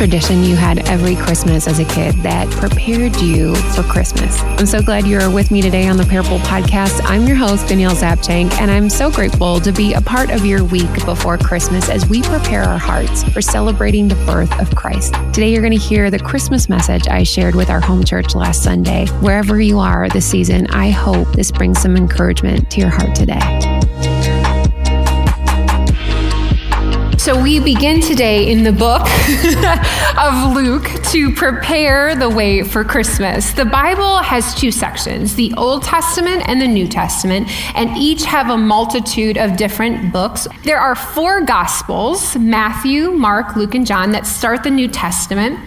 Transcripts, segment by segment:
tradition you had every Christmas as a kid that prepared you for Christmas. I'm so glad you're with me today on the Parable Podcast. I'm your host, Danielle Zapchenk, and I'm so grateful to be a part of your week before Christmas as we prepare our hearts for celebrating the birth of Christ. Today, you're going to hear the Christmas message I shared with our home church last Sunday. Wherever you are this season, I hope this brings some encouragement to your heart today. So, we begin today in the book of Luke to prepare the way for Christmas. The Bible has two sections the Old Testament and the New Testament, and each have a multitude of different books. There are four Gospels Matthew, Mark, Luke, and John that start the New Testament.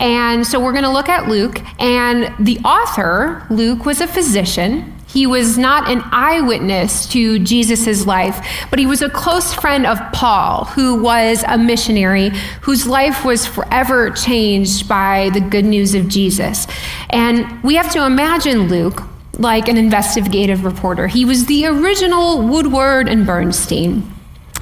And so, we're going to look at Luke, and the author, Luke, was a physician. He was not an eyewitness to Jesus' life, but he was a close friend of Paul, who was a missionary whose life was forever changed by the good news of Jesus. And we have to imagine Luke like an investigative reporter. He was the original Woodward and Bernstein.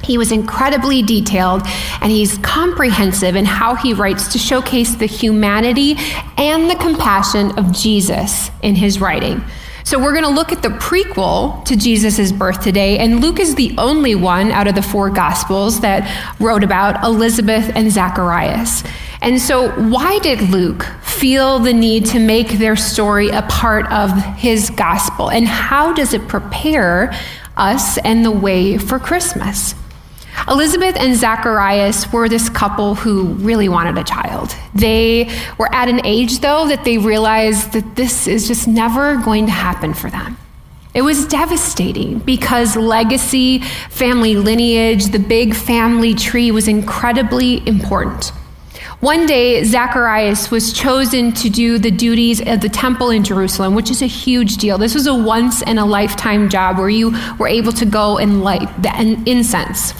He was incredibly detailed and he's comprehensive in how he writes to showcase the humanity and the compassion of Jesus in his writing. So we're going to look at the prequel to Jesus' birth today, and Luke is the only one out of the four Gospels that wrote about Elizabeth and Zacharias. And so, why did Luke feel the need to make their story a part of his gospel? And how does it prepare us and the way for Christmas? Elizabeth and Zacharias were this couple who really wanted a child. They were at an age, though, that they realized that this is just never going to happen for them. It was devastating because legacy, family lineage, the big family tree was incredibly important. One day, Zacharias was chosen to do the duties of the temple in Jerusalem, which is a huge deal. This was a once in a lifetime job where you were able to go and light the incense.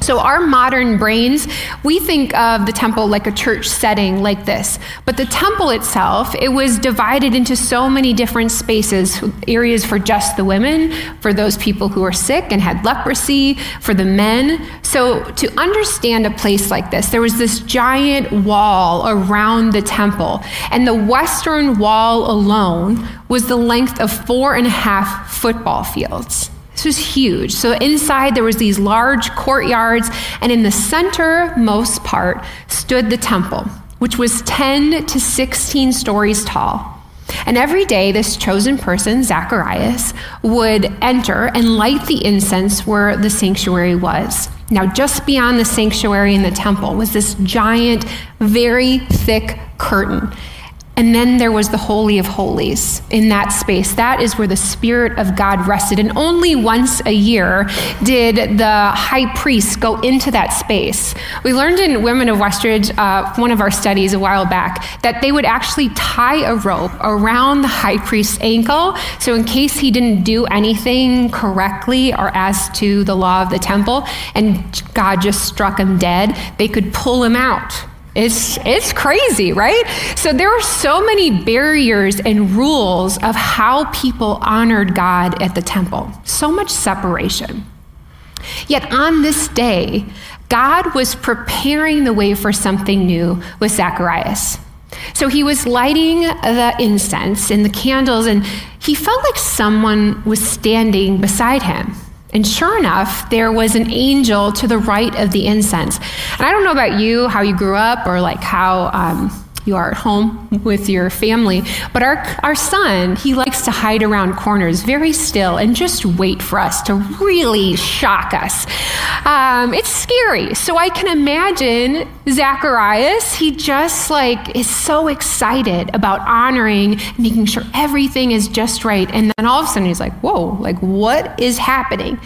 So, our modern brains, we think of the temple like a church setting like this. But the temple itself, it was divided into so many different spaces areas for just the women, for those people who were sick and had leprosy, for the men. So, to understand a place like this, there was this giant wall around the temple. And the western wall alone was the length of four and a half football fields. This was huge. So inside there was these large courtyards, and in the centermost part stood the temple, which was 10 to 16 stories tall. And every day, this chosen person, Zacharias, would enter and light the incense where the sanctuary was. Now, just beyond the sanctuary in the temple was this giant, very thick curtain. And then there was the Holy of Holies in that space. That is where the Spirit of God rested. And only once a year did the high priest go into that space. We learned in Women of Westridge, uh, one of our studies a while back, that they would actually tie a rope around the high priest's ankle. So, in case he didn't do anything correctly or as to the law of the temple, and God just struck him dead, they could pull him out it's, it's crazy, right? So there were so many barriers and rules of how people honored God at the temple, so much separation. Yet on this day, God was preparing the way for something new with Zacharias. So he was lighting the incense and the candles, and he felt like someone was standing beside him. And sure enough, there was an angel to the right of the incense. And I don't know about you, how you grew up, or like how um, you are at home with your family, but our, our son, he likes to hide around corners very still and just wait for us to really shock us. Um, it's scary. So I can imagine Zacharias, he just like is so excited about honoring, making sure everything is just right. And then all of a sudden he's like, whoa, like what is happening?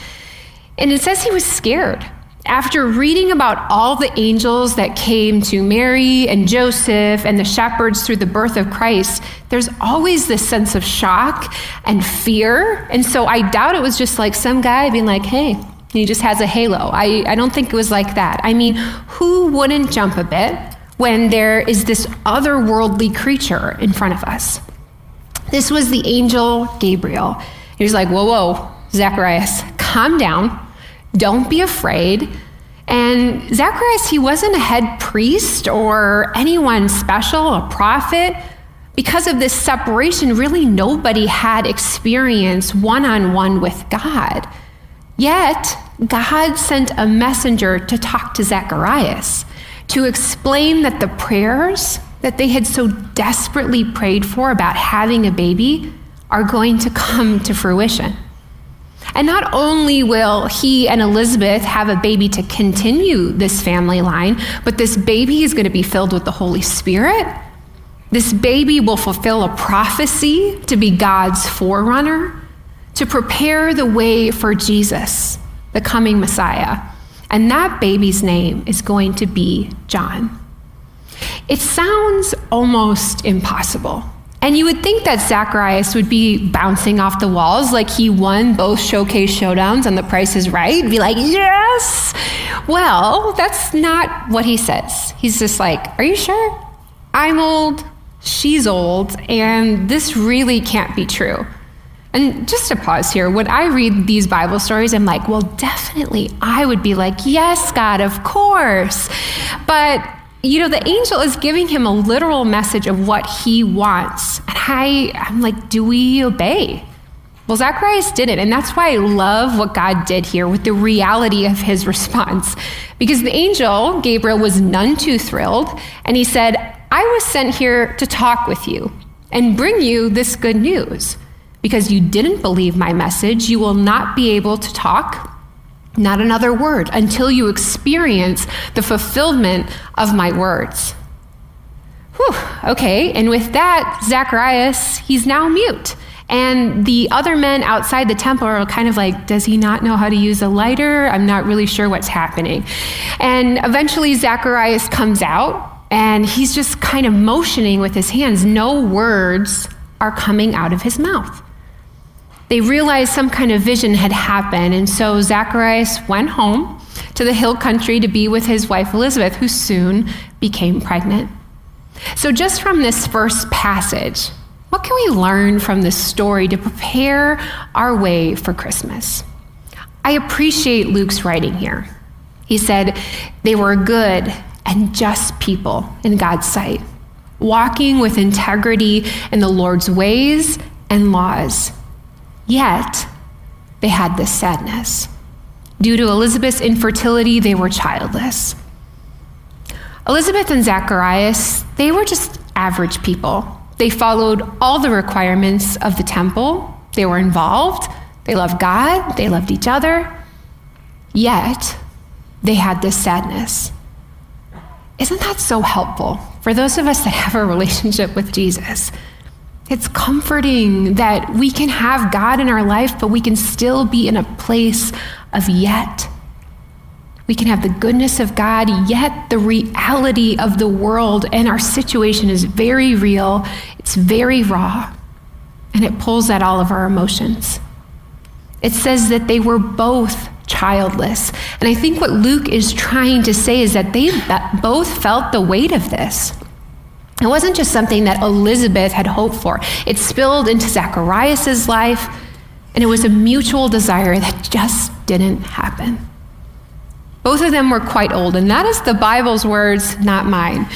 And it says he was scared. After reading about all the angels that came to Mary and Joseph and the shepherds through the birth of Christ, there's always this sense of shock and fear. And so I doubt it was just like some guy being like, hey, he just has a halo. I, I don't think it was like that. I mean, who wouldn't jump a bit when there is this otherworldly creature in front of us? This was the angel Gabriel. He was like, whoa, whoa, Zacharias, calm down. Don't be afraid. And Zacharias, he wasn't a head priest or anyone special, a prophet. Because of this separation, really nobody had experience one on one with God. Yet, God sent a messenger to talk to Zacharias to explain that the prayers that they had so desperately prayed for about having a baby are going to come to fruition. And not only will he and Elizabeth have a baby to continue this family line, but this baby is going to be filled with the Holy Spirit. This baby will fulfill a prophecy to be God's forerunner, to prepare the way for Jesus, the coming Messiah. And that baby's name is going to be John. It sounds almost impossible. And you would think that Zacharias would be bouncing off the walls like he won both showcase showdowns and the price is right. Be like, yes. Well, that's not what he says. He's just like, are you sure? I'm old, she's old, and this really can't be true. And just to pause here, when I read these Bible stories, I'm like, well, definitely I would be like, yes, God, of course. But you know, the angel is giving him a literal message of what he wants. And I, I'm like, do we obey? Well, Zacharias didn't. And that's why I love what God did here with the reality of his response. Because the angel, Gabriel, was none too thrilled. And he said, I was sent here to talk with you and bring you this good news. Because you didn't believe my message, you will not be able to talk not another word until you experience the fulfillment of my words. Whew, okay, and with that, Zacharias, he's now mute. And the other men outside the temple are kind of like, does he not know how to use a lighter? I'm not really sure what's happening. And eventually, Zacharias comes out and he's just kind of motioning with his hands. No words are coming out of his mouth they realized some kind of vision had happened. And so Zacharias went home to the hill country to be with his wife Elizabeth, who soon became pregnant. So, just from this first passage, what can we learn from this story to prepare our way for Christmas? I appreciate Luke's writing here. He said they were good and just people in God's sight, walking with integrity in the Lord's ways and laws. Yet, they had this sadness. Due to Elizabeth's infertility, they were childless. Elizabeth and Zacharias, they were just average people. They followed all the requirements of the temple. They were involved. They loved God. They loved each other. Yet, they had this sadness. Isn't that so helpful for those of us that have a relationship with Jesus? It's comforting that we can have God in our life, but we can still be in a place of yet. We can have the goodness of God, yet the reality of the world and our situation is very real, it's very raw, and it pulls at all of our emotions. It says that they were both childless. And I think what Luke is trying to say is that they both felt the weight of this. It wasn't just something that Elizabeth had hoped for, it spilled into Zacharias' life, and it was a mutual desire that just didn't happen. Both of them were quite old, and that is the Bible's words, not mine.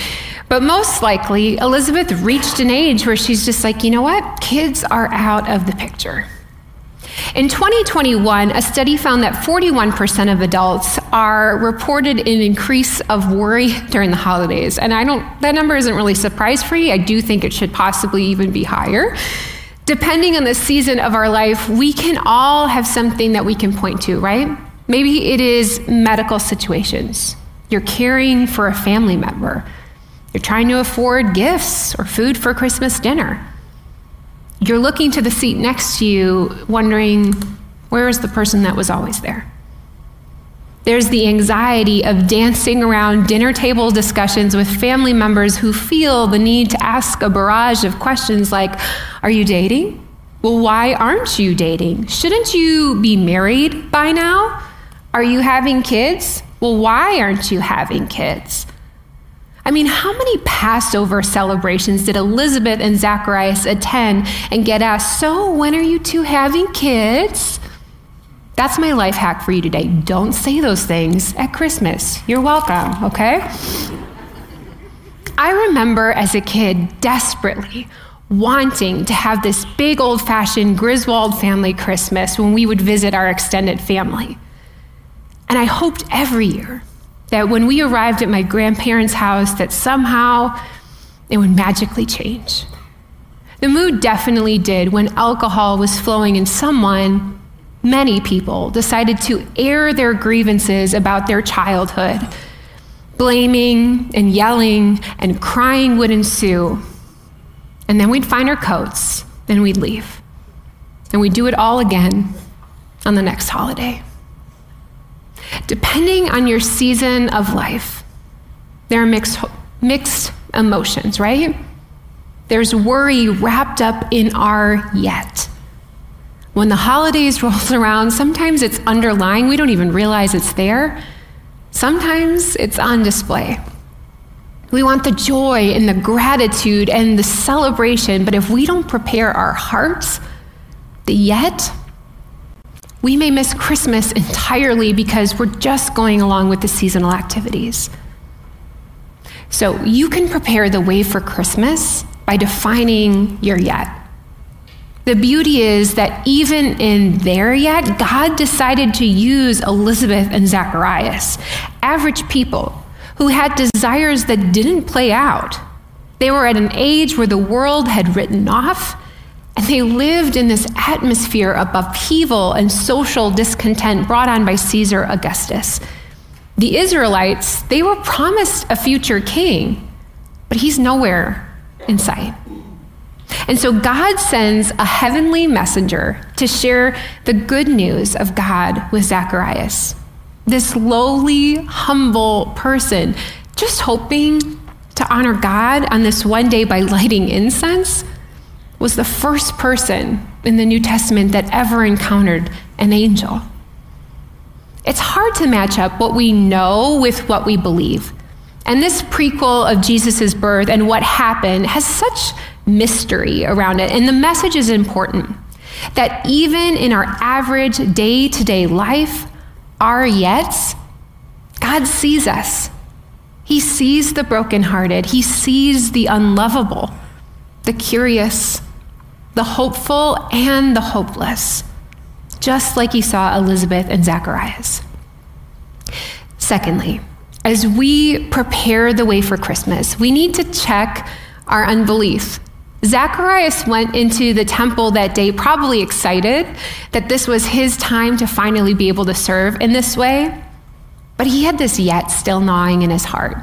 But most likely, Elizabeth reached an age where she's just like, you know what? Kids are out of the picture. In 2021, a study found that 41% of adults are reported an increase of worry during the holidays. And I don't that number isn't really surprise free. I do think it should possibly even be higher. Depending on the season of our life, we can all have something that we can point to, right? Maybe it is medical situations. You're caring for a family member. You're trying to afford gifts or food for Christmas dinner. You're looking to the seat next to you, wondering, where is the person that was always there? There's the anxiety of dancing around dinner table discussions with family members who feel the need to ask a barrage of questions like Are you dating? Well, why aren't you dating? Shouldn't you be married by now? Are you having kids? Well, why aren't you having kids? I mean, how many Passover celebrations did Elizabeth and Zacharias attend and get asked, So, when are you two having kids? That's my life hack for you today. Don't say those things at Christmas. You're welcome, okay? I remember as a kid desperately wanting to have this big old fashioned Griswold family Christmas when we would visit our extended family. And I hoped every year that when we arrived at my grandparents' house that somehow it would magically change. The mood definitely did when alcohol was flowing and someone, many people, decided to air their grievances about their childhood. Blaming and yelling and crying would ensue. And then we'd find our coats and we'd leave. And we'd do it all again on the next holiday. Depending on your season of life, there are mixed, mixed emotions, right? There's worry wrapped up in our yet. When the holidays rolls around, sometimes it's underlying, we don't even realize it's there. Sometimes it's on display. We want the joy and the gratitude and the celebration, but if we don't prepare our hearts, the yet, we may miss Christmas entirely because we're just going along with the seasonal activities. So you can prepare the way for Christmas by defining your yet. The beauty is that even in there yet, God decided to use Elizabeth and Zacharias, average people who had desires that didn't play out. They were at an age where the world had written off, and they lived in this atmosphere of upheaval and social discontent brought on by Caesar Augustus. The Israelites, they were promised a future king, but he's nowhere in sight. And so God sends a heavenly messenger to share the good news of God with Zacharias this lowly, humble person, just hoping to honor God on this one day by lighting incense, was the first person in the New Testament that ever encountered an angel. It's hard to match up what we know with what we believe. And this prequel of Jesus' birth and what happened has such mystery around it. And the message is important that even in our average day to day life, our yets, God sees us. He sees the brokenhearted, He sees the unlovable, the curious, the hopeful, and the hopeless, just like He saw Elizabeth and Zacharias. Secondly, as we prepare the way for Christmas, we need to check our unbelief. Zacharias went into the temple that day probably excited that this was his time to finally be able to serve in this way, but he had this yet still gnawing in his heart.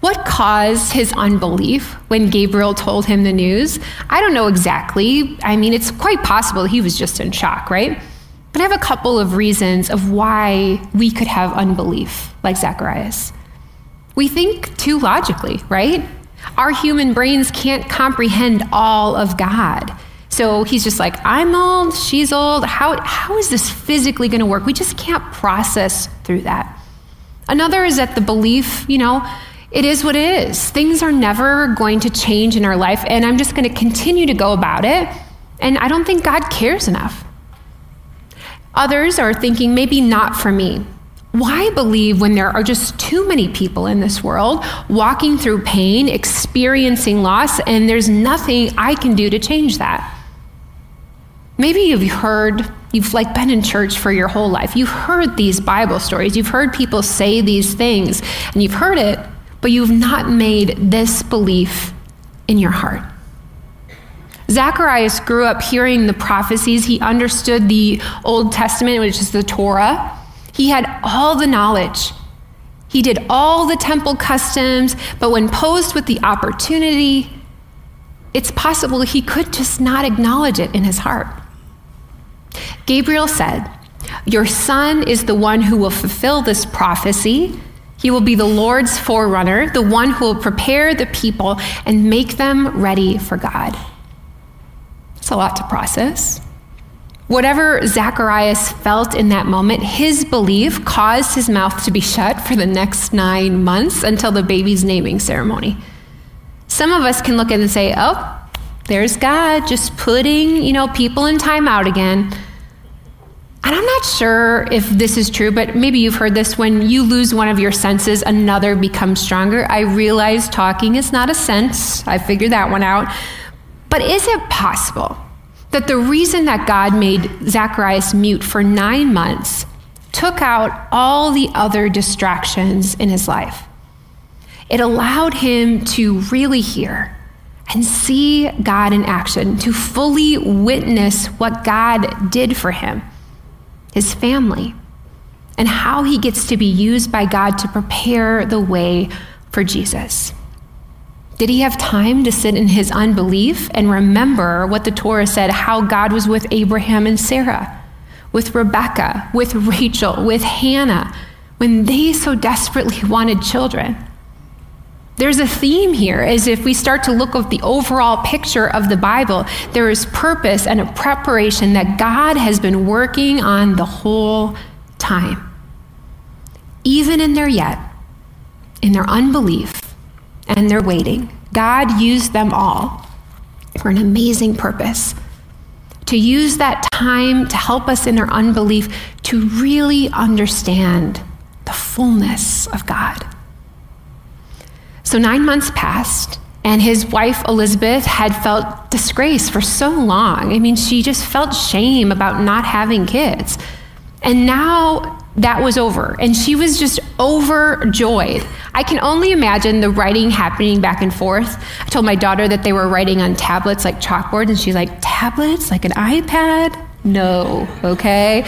What caused his unbelief when Gabriel told him the news? I don't know exactly. I mean, it's quite possible he was just in shock, right? But I have a couple of reasons of why we could have unbelief like Zacharias. We think too logically, right? Our human brains can't comprehend all of God. So he's just like, I'm old, she's old. How, how is this physically going to work? We just can't process through that. Another is that the belief, you know, it is what it is. Things are never going to change in our life, and I'm just going to continue to go about it. And I don't think God cares enough. Others are thinking, maybe not for me. Why believe when there are just too many people in this world walking through pain, experiencing loss, and there's nothing I can do to change that? Maybe you've heard, you've like been in church for your whole life. You've heard these Bible stories. You've heard people say these things, and you've heard it, but you've not made this belief in your heart. Zacharias grew up hearing the prophecies. He understood the Old Testament, which is the Torah. He had all the knowledge. He did all the temple customs, but when posed with the opportunity, it's possible he could just not acknowledge it in his heart. Gabriel said, Your son is the one who will fulfill this prophecy. He will be the Lord's forerunner, the one who will prepare the people and make them ready for God. It's a lot to process. Whatever Zacharias felt in that moment, his belief caused his mouth to be shut for the next nine months until the baby's naming ceremony. Some of us can look at and say, oh, there's God just putting, you know, people in timeout again. And I'm not sure if this is true, but maybe you've heard this when you lose one of your senses, another becomes stronger. I realize talking is not a sense. I figured that one out. But is it possible that the reason that God made Zacharias mute for nine months took out all the other distractions in his life? It allowed him to really hear and see God in action, to fully witness what God did for him, his family, and how he gets to be used by God to prepare the way for Jesus. Did he have time to sit in his unbelief and remember what the Torah said, how God was with Abraham and Sarah, with Rebecca, with Rachel, with Hannah, when they so desperately wanted children? There's a theme here as if we start to look at the overall picture of the Bible, there is purpose and a preparation that God has been working on the whole time. Even in their yet, in their unbelief and their waiting, God used them all for an amazing purpose. To use that time to help us in our unbelief to really understand the fullness of God. So nine months passed, and his wife Elizabeth had felt disgrace for so long. I mean, she just felt shame about not having kids. And now that was over, and she was just overjoyed. I can only imagine the writing happening back and forth. I told my daughter that they were writing on tablets like chalkboard, and she's like, Tablets? Like an iPad? No, okay?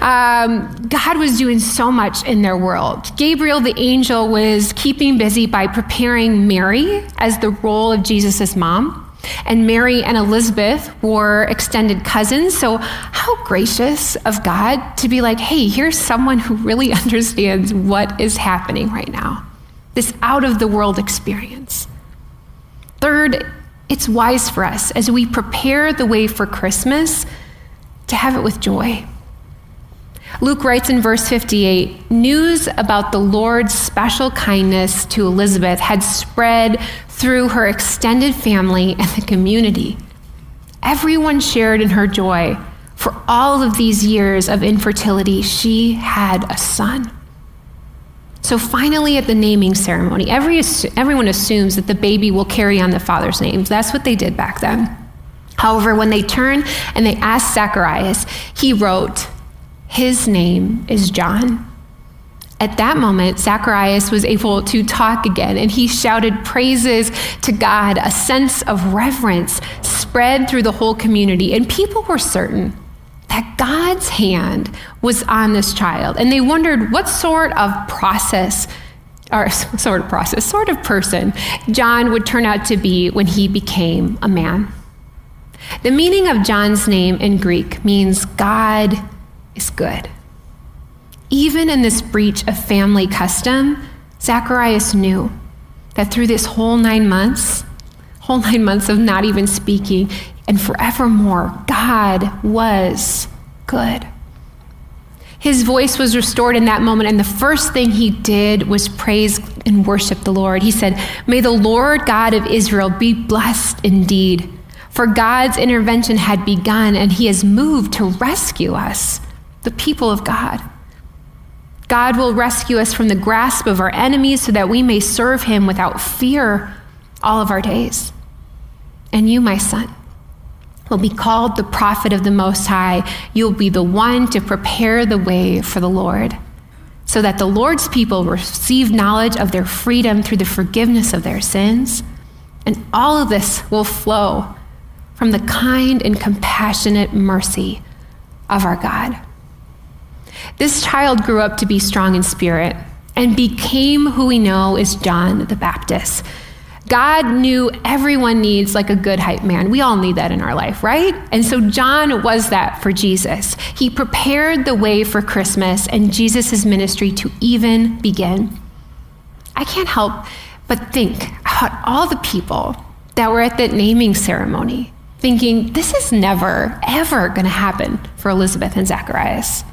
Um, God was doing so much in their world. Gabriel, the angel, was keeping busy by preparing Mary as the role of Jesus' mom. And Mary and Elizabeth were extended cousins. So, how gracious of God to be like, hey, here's someone who really understands what is happening right now. This out of the world experience. Third, it's wise for us as we prepare the way for Christmas to have it with joy. Luke writes in verse 58 news about the Lord's special kindness to Elizabeth had spread through her extended family and the community. Everyone shared in her joy. For all of these years of infertility, she had a son. So finally, at the naming ceremony, every, everyone assumes that the baby will carry on the father's name. That's what they did back then. However, when they turned and they asked Zacharias, he wrote, His name is John. At that moment, Zacharias was able to talk again, and he shouted praises to God. A sense of reverence spread through the whole community, and people were certain that God's hand was on this child. And they wondered what sort of process, or sort of process, sort of person John would turn out to be when he became a man. The meaning of John's name in Greek means God is good. Even in this breach of family custom, Zacharias knew that through this whole nine months, whole nine months of not even speaking, and forevermore, God was good. His voice was restored in that moment, and the first thing he did was praise and worship the Lord. He said, May the Lord God of Israel be blessed indeed for God's intervention had begun, and He has moved to rescue us, the people of God. God will rescue us from the grasp of our enemies so that we may serve Him without fear all of our days. And you, my son, will be called the prophet of the Most High. You'll be the one to prepare the way for the Lord, so that the Lord's people receive knowledge of their freedom through the forgiveness of their sins. And all of this will flow from the kind and compassionate mercy of our God. This child grew up to be strong in spirit and became who we know as John the Baptist. God knew everyone needs like a good hype man. We all need that in our life, right? And so John was that for Jesus. He prepared the way for Christmas and Jesus' ministry to even begin. I can't help but think about all the people that were at that naming ceremony thinking, this is never, ever going to happen for Elizabeth and Zacharias.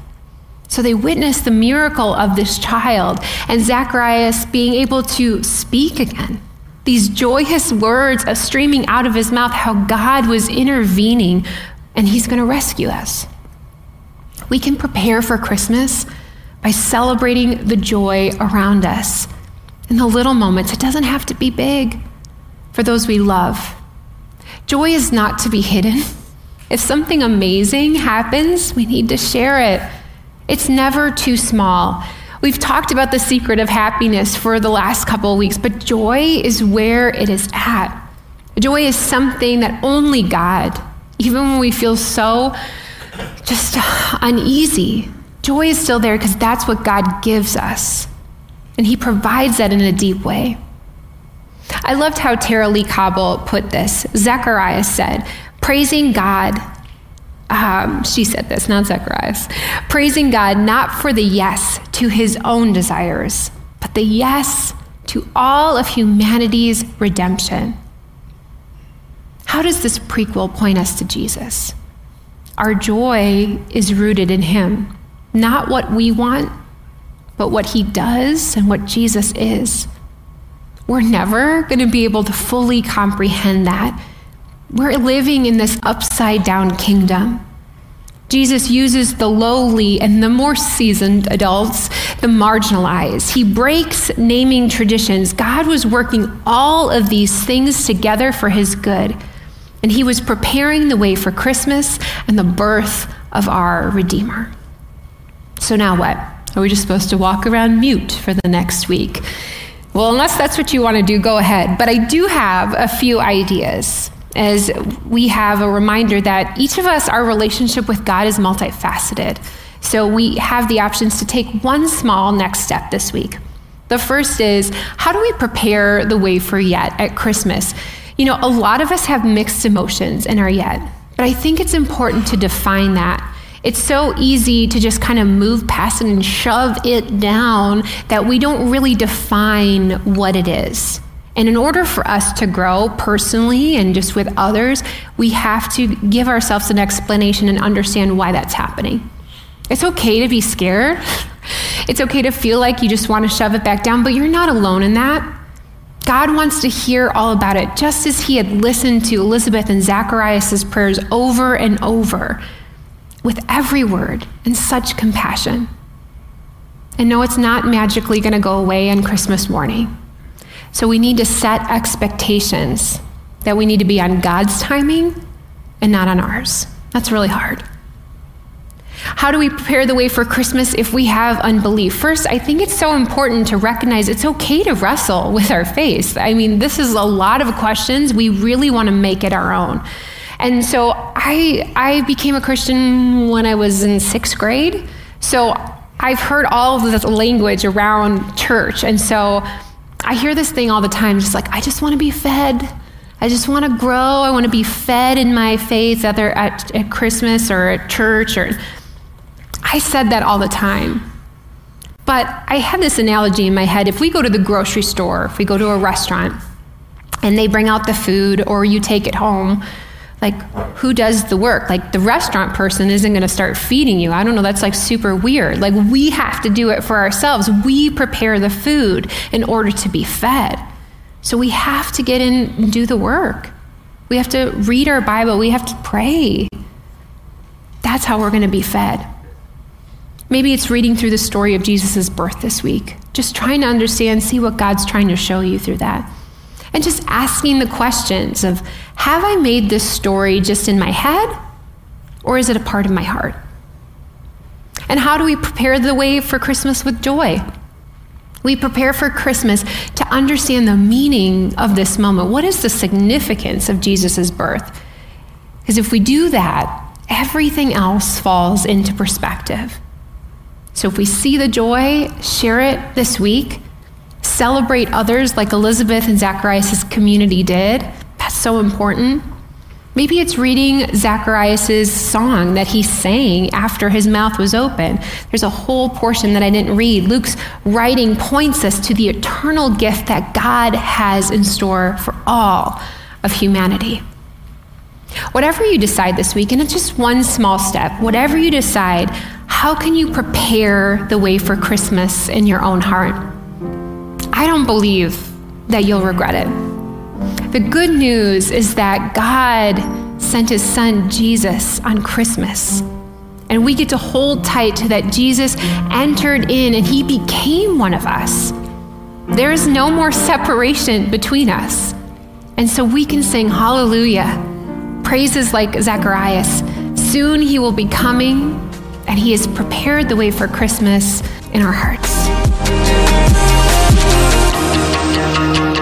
So they witnessed the miracle of this child and Zacharias being able to speak again. These joyous words of streaming out of his mouth, how God was intervening and he's going to rescue us. We can prepare for Christmas by celebrating the joy around us in the little moments. It doesn't have to be big for those we love. Joy is not to be hidden. If something amazing happens, we need to share it. It's never too small. We've talked about the secret of happiness for the last couple of weeks, but joy is where it is at. Joy is something that only God, even when we feel so just uneasy, joy is still there because that's what God gives us. And He provides that in a deep way. I loved how Tara-Leigh Cobble put this. Zacharias said, praising God, um, she said this, not Zacharias, praising God not for the yes to his own desires, but the yes to all of humanity's redemption. How does this prequel point us to Jesus? Our joy is rooted in him, not what we want, but what he does and what Jesus is. We're never going to be able to fully comprehend that. We're living in this upside down kingdom. Jesus uses the lowly and the more seasoned adults, the marginalized. He breaks naming traditions. God was working all of these things together for his good. And he was preparing the way for Christmas and the birth of our Redeemer. So now what? Are we just supposed to walk around mute for the next week? Well, unless that's what you want to do, go ahead. But I do have a few ideas as we have a reminder that each of us, our relationship with God is multifaceted. So we have the options to take one small next step this week. The first is how do we prepare the way for yet at Christmas? You know, a lot of us have mixed emotions in our yet, but I think it's important to define that it's so easy to just kind of move past it and shove it down that we don't really define what it is. And in order for us to grow personally and just with others, we have to give ourselves an explanation and understand why that's happening. It's okay to be scared. It's okay to feel like you just want to shove it back down, but you're not alone in that. God wants to hear all about it, just as he had listened to Elizabeth and Zacharias' prayers over and over with every word and such compassion. And no, it's not magically going to go away on Christmas morning. So we need to set expectations that we need to be on God's timing and not on ours. That's really hard. How do we prepare the way for Christmas if we have unbelief? First, I think it's so important to recognize it's okay to wrestle with our faith. I mean, this is a lot of questions. We really want to make it our own. And so I, I became a Christian when I was in sixth grade. So I've heard all of the language around church. And so I hear this thing all the time, just like, I just want to be fed. I just want to grow. I want to be fed in my faith, either at, at Christmas or at church. Or I said that all the time. But I had this analogy in my head. If we go to the grocery store, if we go to a restaurant, and they bring out the food, or you take it home, like who does the work? Like the restaurant person isn't going to start feeding you. I don't know that's like super weird. Like we have to do it for ourselves. We prepare the food in order to be fed. So we have to get in and do the work. We have to read our bible. We have to pray. That's how we're going to be fed. Maybe it's reading through the story of jesus' birth this week. Just trying to understand see what god's trying to show you through that and just asking the questions of have I made this story just in my head or is it a part of my heart? And how do we prepare the way for Christmas with joy? We prepare for Christmas to understand the meaning of this moment. What is the significance of Jesus' birth? Because if we do that, everything else falls into perspective. So if we see the joy, share it this week celebrate others like Elizabeth and Zacharias' community did. That's so important. Maybe it's reading Zacharias' song that he sang after his mouth was open. There's a whole portion that I didn't read. Luke's writing points us to the eternal gift that God has in store for all of humanity. Whatever you decide this week, and it's just one small step, whatever you decide, how can you prepare the way for Christmas in your own heart? I don't believe that you'll regret it. The good news is that God sent his son Jesus on Christmas. And we get to hold tight to that Jesus entered in and he became one of us. There is no more separation between us. And so we can sing hallelujah, praises like Zacharias. Soon he will be coming, and he has prepared the way for Christmas in our hearts.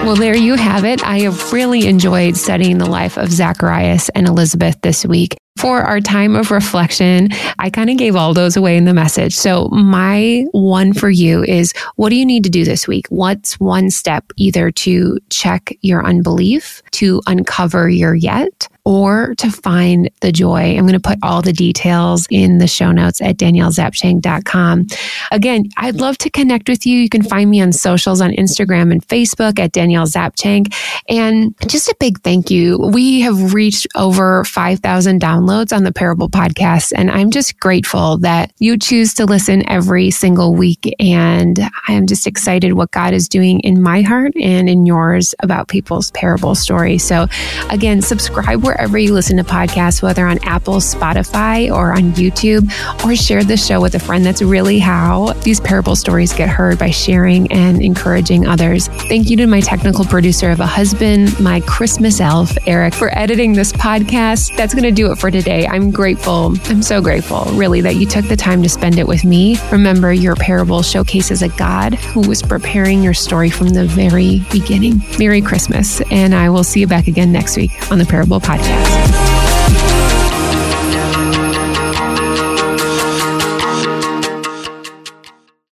Well, there you have it. I have really enjoyed studying the life of Zacharias and Elizabeth this week. For our time of reflection, I kind of gave all those away in the message. So, my one for you is what do you need to do this week? What's one step either to check your unbelief, to uncover your yet, or to find the joy. I'm going to put all the details in the show notes at daniellezapchenk.com. Again, I'd love to connect with you. You can find me on socials on Instagram and Facebook at Danielle Zapchenk. And just a big thank you. We have reached over 5,000 downloads on the Parable podcast. And I'm just grateful that you choose to listen every single week. And I am just excited what God is doing in my heart and in yours about people's parable story. So again, subscribe wherever you listen to podcasts, whether on Apple, Spotify, or on YouTube, or share the show with a friend. That's really how these parable stories get heard by sharing and encouraging others. Thank you to my technical producer of a husband, my Christmas elf, Eric, for editing this podcast. That's going to do it for today. I'm grateful. I'm so grateful, really, that you took the time to spend it with me. Remember, your parable showcases a God who was preparing your story from the very beginning. Merry Christmas, and I will see you back again next week on the Parable Podcast podcast.